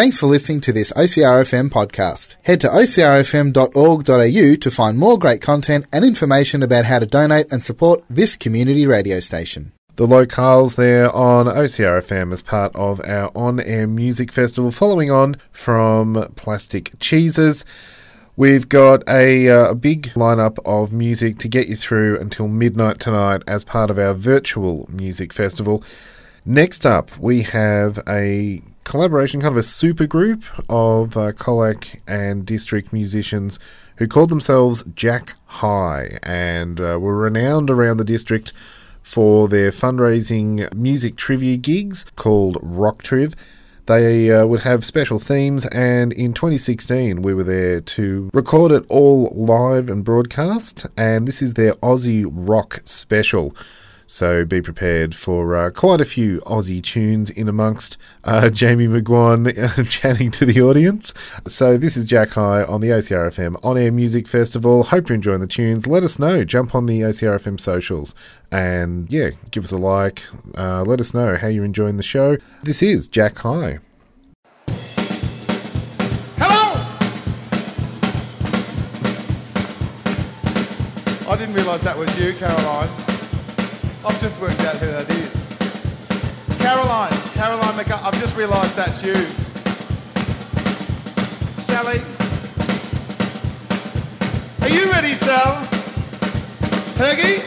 Thanks for listening to this OCRFM podcast. Head to ocrfm.org.au to find more great content and information about how to donate and support this community radio station. The locales there on OCRFM as part of our on air music festival, following on from Plastic Cheeses. We've got a, uh, a big lineup of music to get you through until midnight tonight as part of our virtual music festival. Next up, we have a collaboration, kind of a super group of uh, Colac and district musicians who called themselves Jack High and uh, were renowned around the district for their fundraising music trivia gigs called Rock Triv. They uh, would have special themes, and in 2016, we were there to record it all live and broadcast. And this is their Aussie Rock special. So be prepared for uh, quite a few Aussie tunes in amongst uh, Jamie McGuan chatting to the audience. So this is Jack High on the OCRFM On Air Music Festival. Hope you're enjoying the tunes. Let us know. Jump on the OCRFM socials and yeah, give us a like. Uh, let us know how you're enjoying the show. This is Jack High. Hello! I didn't realise that was you, Caroline. I've just worked out who that is. Caroline, Caroline McCart- I've just realised that's you. Sally. Are you ready, Sal? Hergy?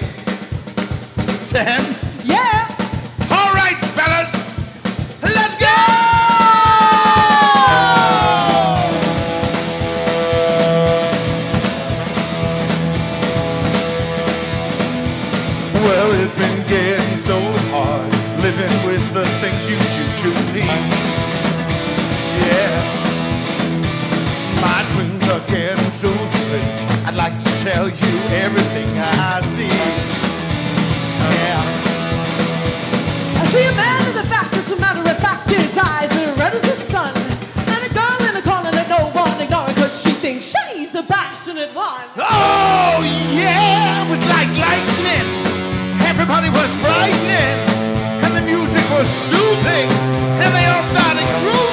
Dan? I'd like to tell you everything I see. Yeah. I see a man in the back, as a matter of fact, his eyes are red as the sun. And a girl in the corner that no one ignoring, cause she thinks she's a passionate one. Oh yeah, it was like lightning. Everybody was frightening, and the music was soothing, and they all started grooving.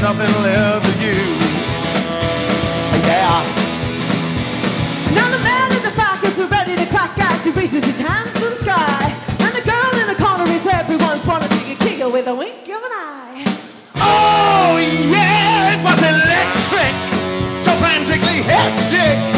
nothing left of you. Yeah. Now the man in the back is ready to crack as he raises his hands to the sky. And the girl in the corner is everyone's kick her with a wink of an eye. Oh yeah, it was electric, so frantically hectic,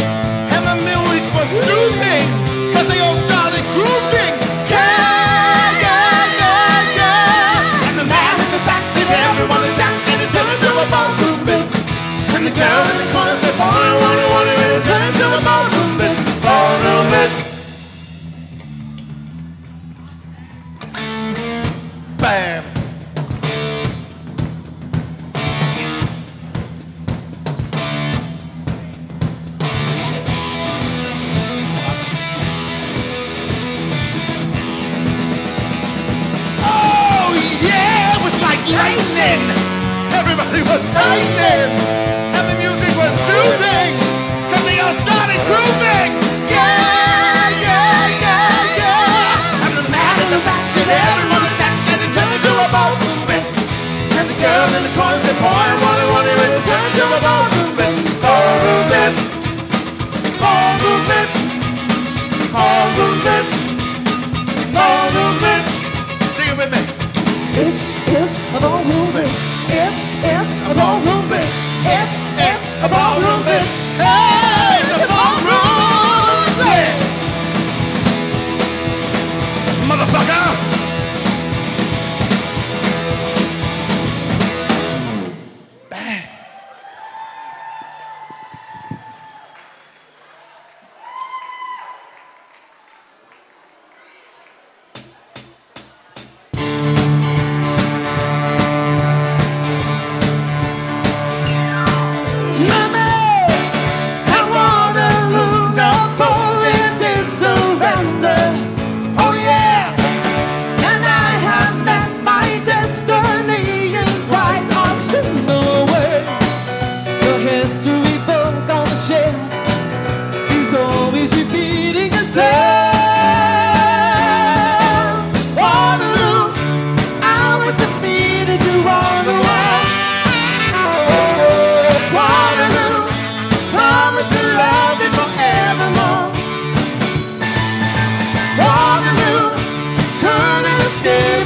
It's, a ballroom blitz. It's, it's a ballroom blitz. It's, it's a ballroom blitz.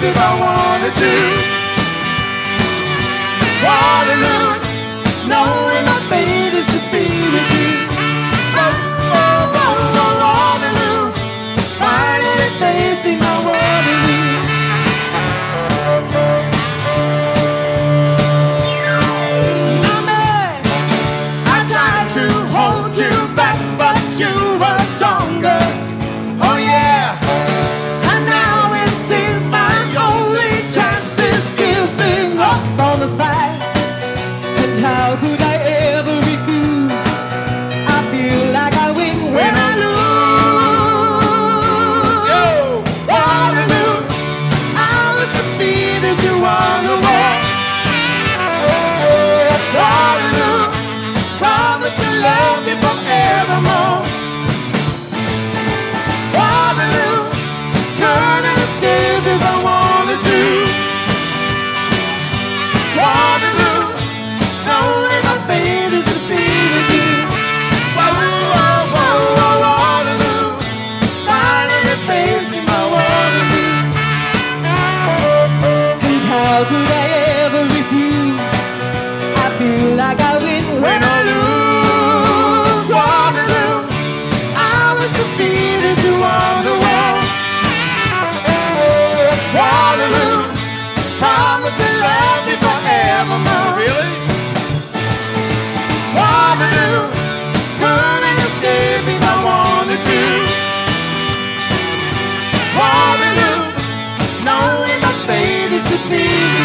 If I wanted to, Waterloo. could I ever refuse? I feel like I win when when lose. me.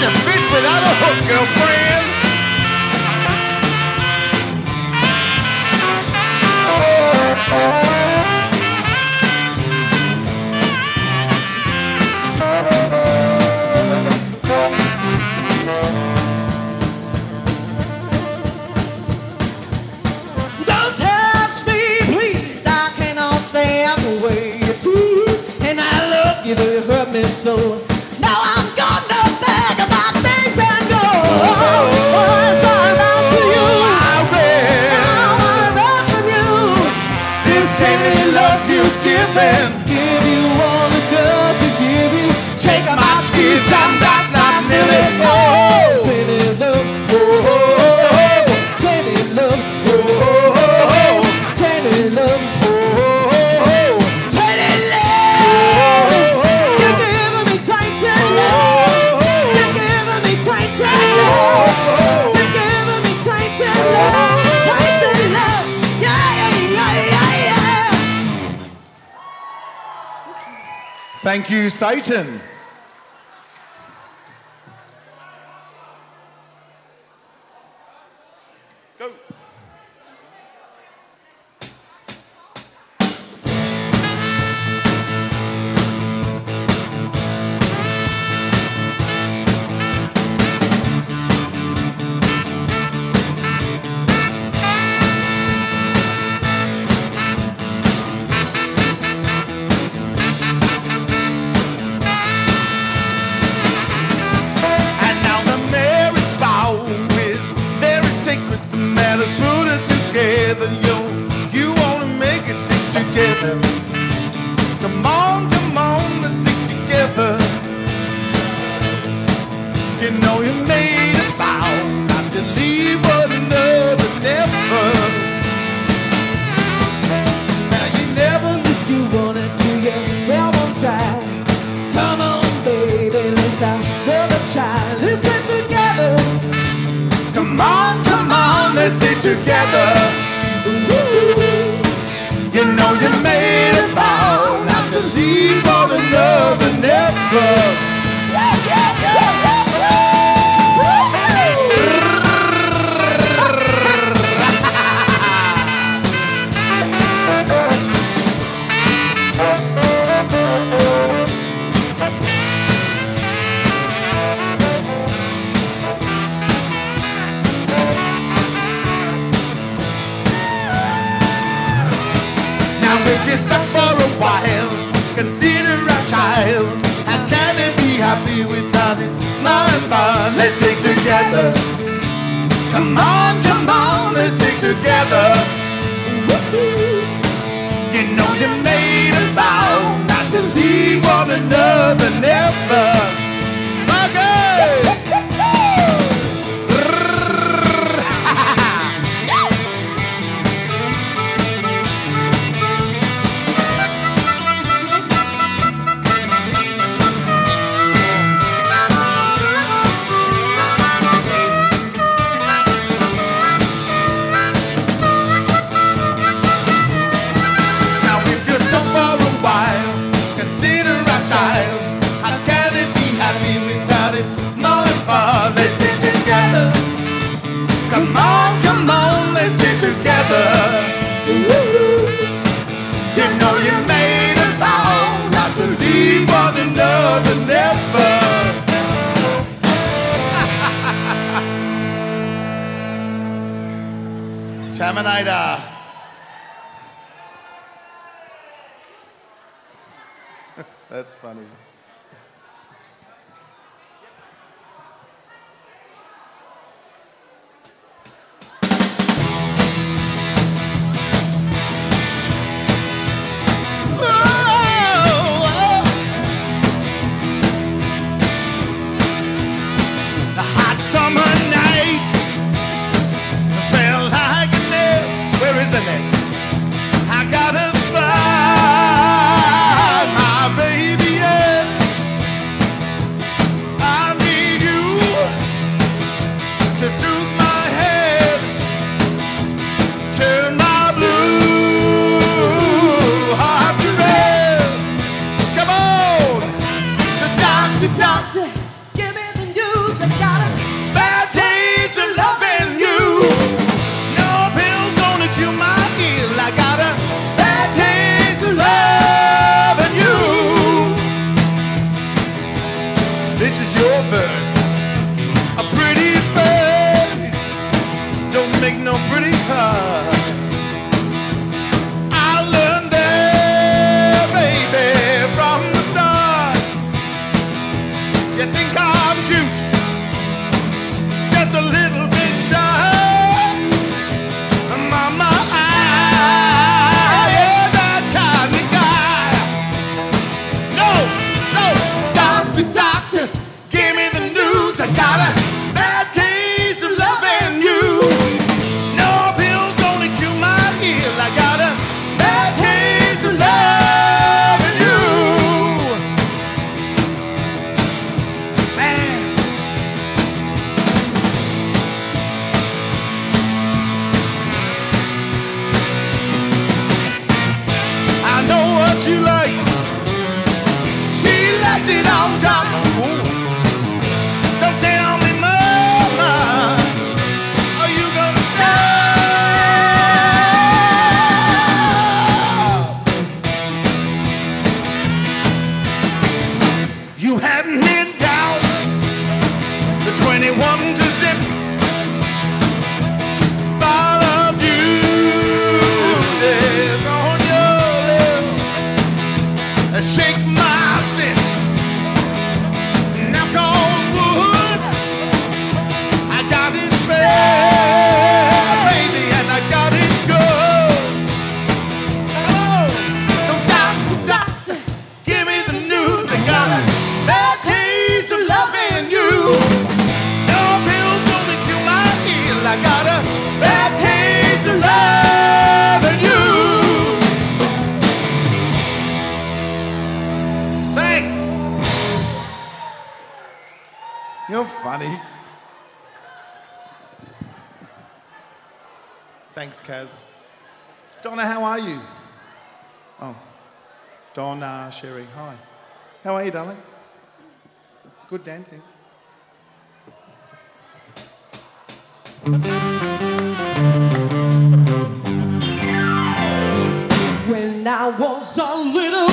catch a fish without a hook, girlfriend. Satan. How can we be happy without its mind bond. Let's stick together. Come on, come on, let's stick together. You know you made a vow not to leave one another never. Terminator. That's funny. You're funny. Thanks, Kaz. Donna, how are you? Oh, Donna, Sherry, hi. How are you, darling? Good dancing. When I was a little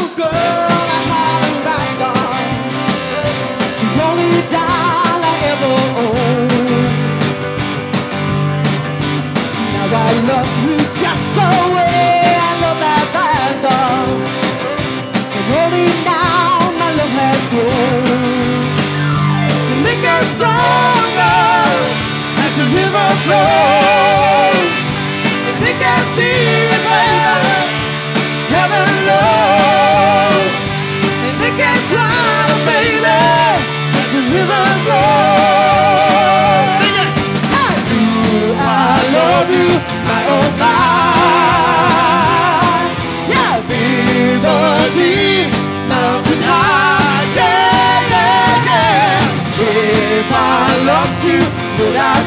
love you just so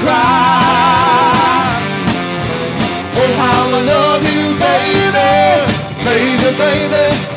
cry. Oh, how I love you, baby, baby, baby.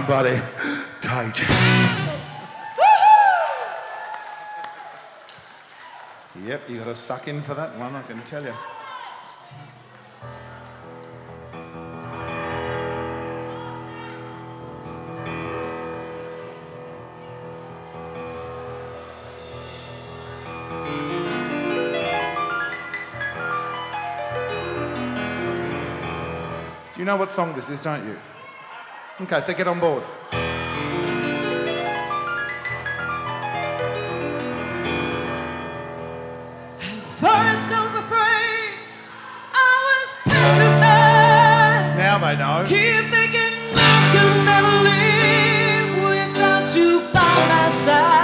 my body tight. yep, you gotta suck in for that one, I can tell you. You know what song this is, don't you? Okay, so get on board. First I was afraid, I was petrified. Now they know. Keep thinking I could never live without you by my side.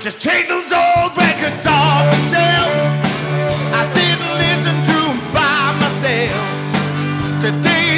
Just take those old records off the shelf. I sit and listen to them by myself. Today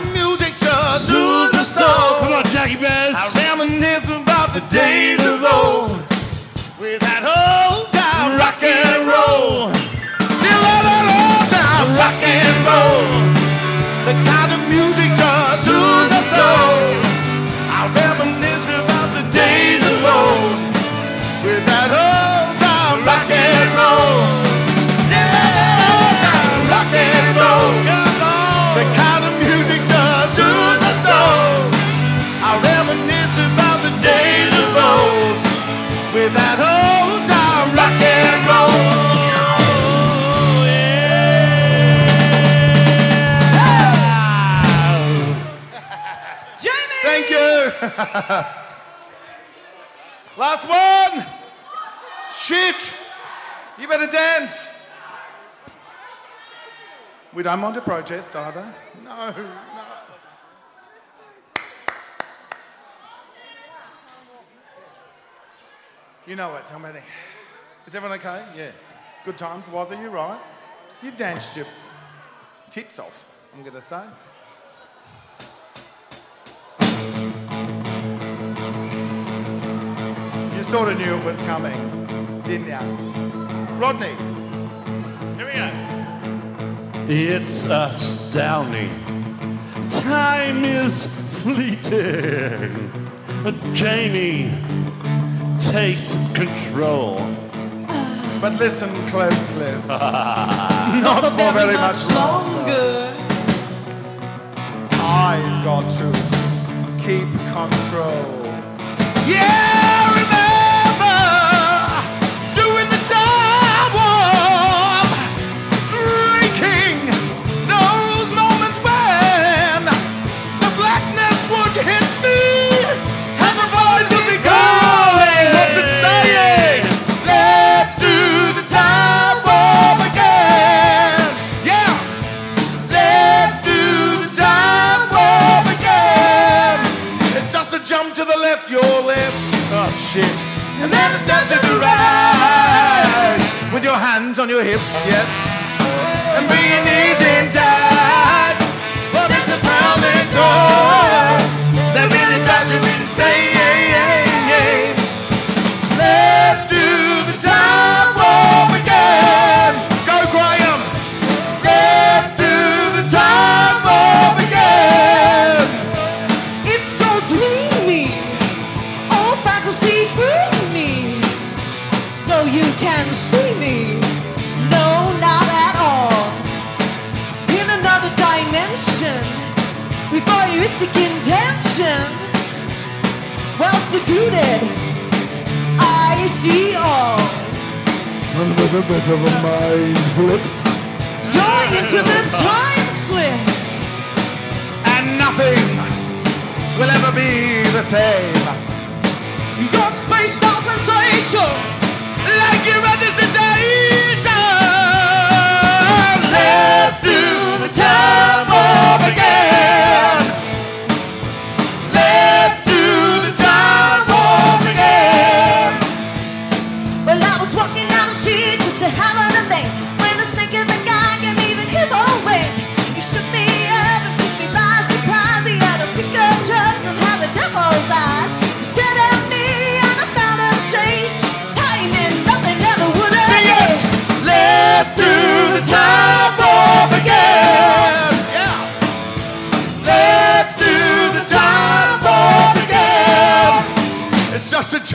the music just soothes the soul. Come on, Jackie Bass. I reminisce about the days of old. With that old time rock and roll. Still that old time rock and roll. The kind of Last one. Shit. You better dance. We don't want to protest either. No, no. You know what, tell me. Is everyone okay? Yeah. Good times. Was are you right? You've danced your tits off, I'm going to say. Sort of knew it was coming, didn't you? Rodney, Here we go. It's astounding. Time is fleeting. Jamie takes control. but listen closely. Not for very much longer. I've got to keep control. Yeah, hands on your hips, yes. And bring your knees in tight. But it's a pounding chorus that really drives you insane. Let's do the time with voyeuristic intention, well secluded. I see all. And with a bit of a mind flip, you're into the time slip. And nothing will ever be the same. Your spaced out sensation. Like you're at this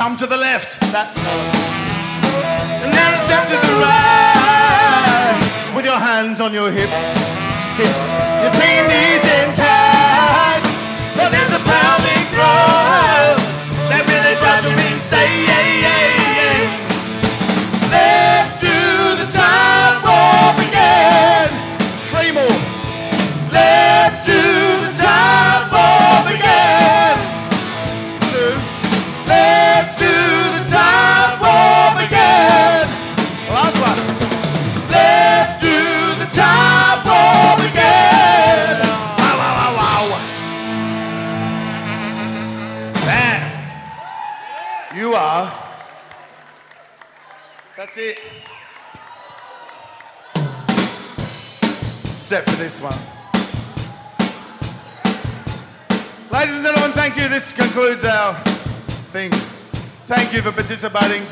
Jump to the left. That. And then step to the right. With your hands on your hips. Hips. Your knees in tight.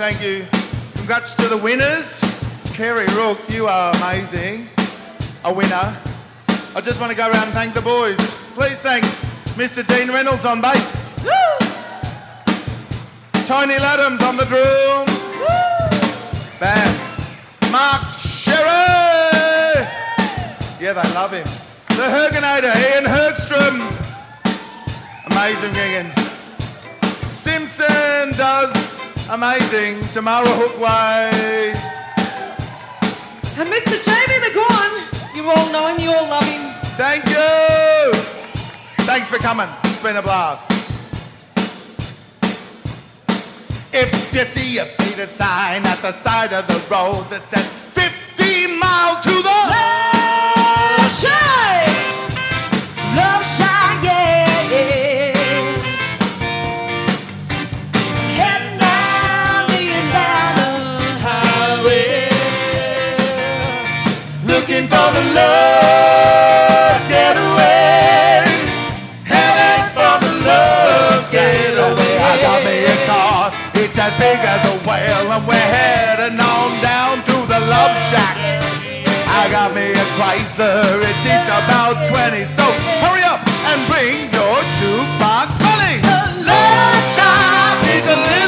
Thank you. Congrats to the winners. Kerry Rook, you are amazing. A winner. I just want to go around and thank the boys. Please thank Mr. Dean Reynolds on bass. Tony Laddams on the drums. Bam. Mark Sherry. Yeah, they love him. The Hergenator, Ian Hergstrom. Amazing gigging. Simpson does amazing Tamara Hookway. And Mr. Jamie McGowan, you all know him, you all love him. Thank you. Thanks for coming. It's been a blast. If you see a faded sign at the side of the road that says 50 miles to the left, love, love about me a Chrysler, the Redeemed about 20. So hurry up and bring your jukebox money. The Lord child is a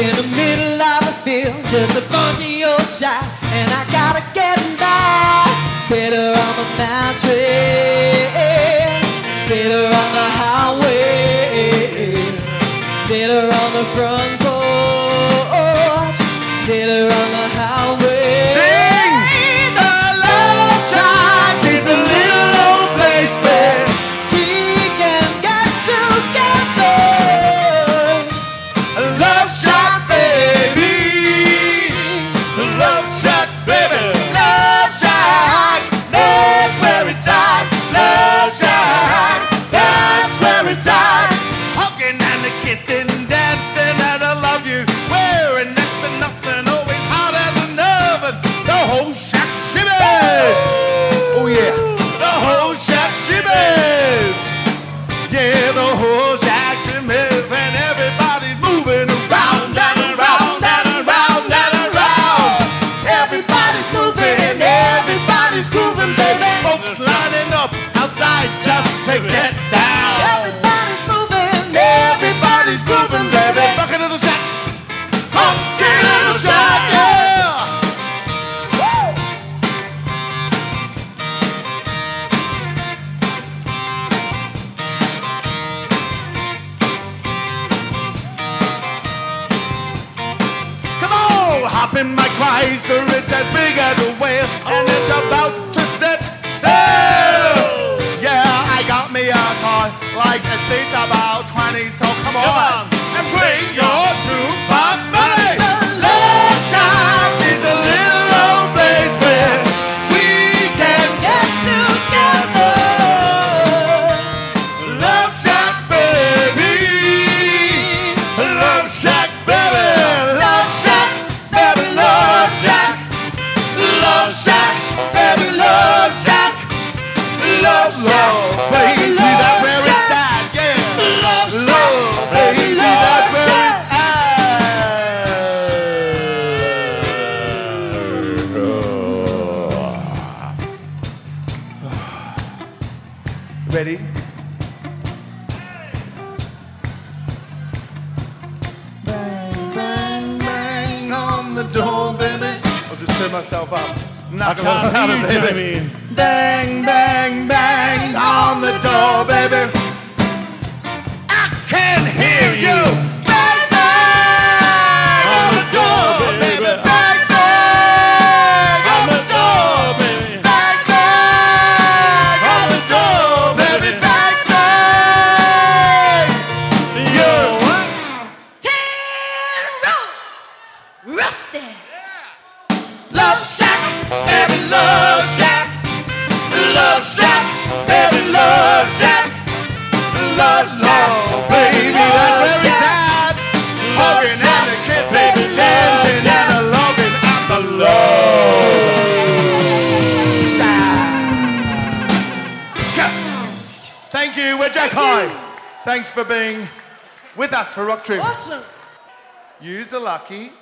in the middle of a field, just a funky old shot. rise, the rich and big as a whale, and it's about to set sail. Yeah, I got me a car, like it seats about 20, so come, come on, on, and bring your two knock on the door, baby. Bang, bang, bang on the door, baby. drop trip. Awesome. Lucky.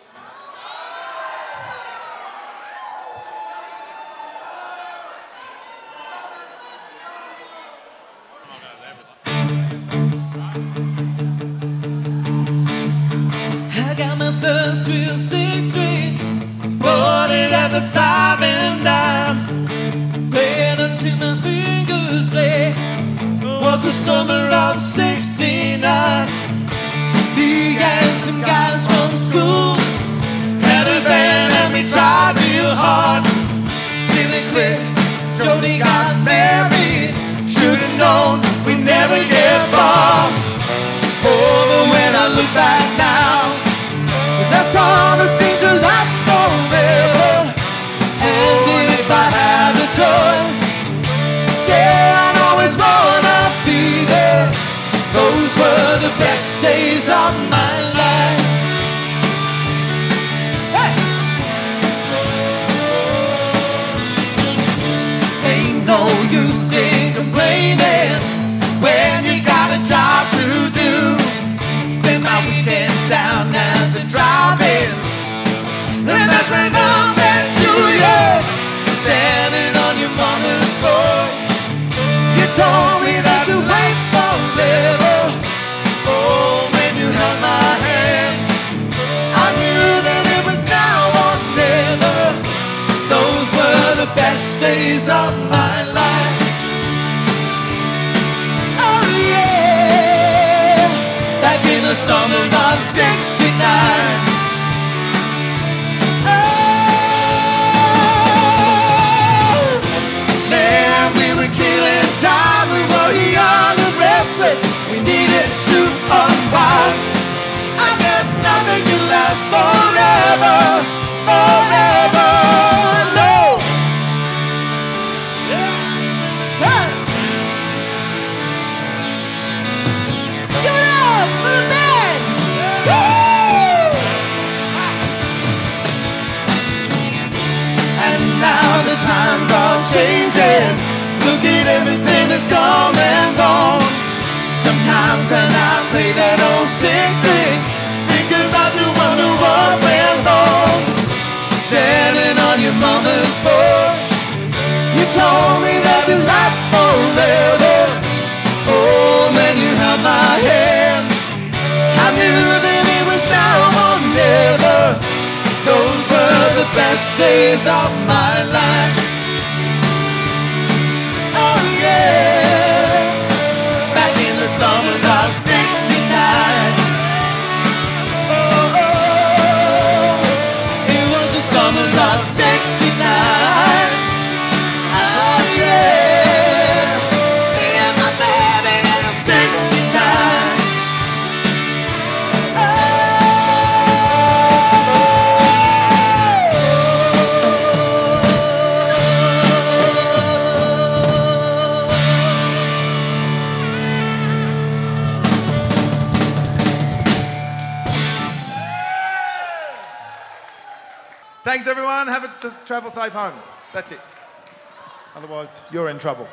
I got my first real six string, bought it at the five and dime. Played until my fingers play. Was the summer of '69 and some guys from school had a band and we tried real hard. Jimmy quit, Jody got married. Should've known we'd never get far. stays of my life. travel safe home. That's it. Otherwise, you're in trouble.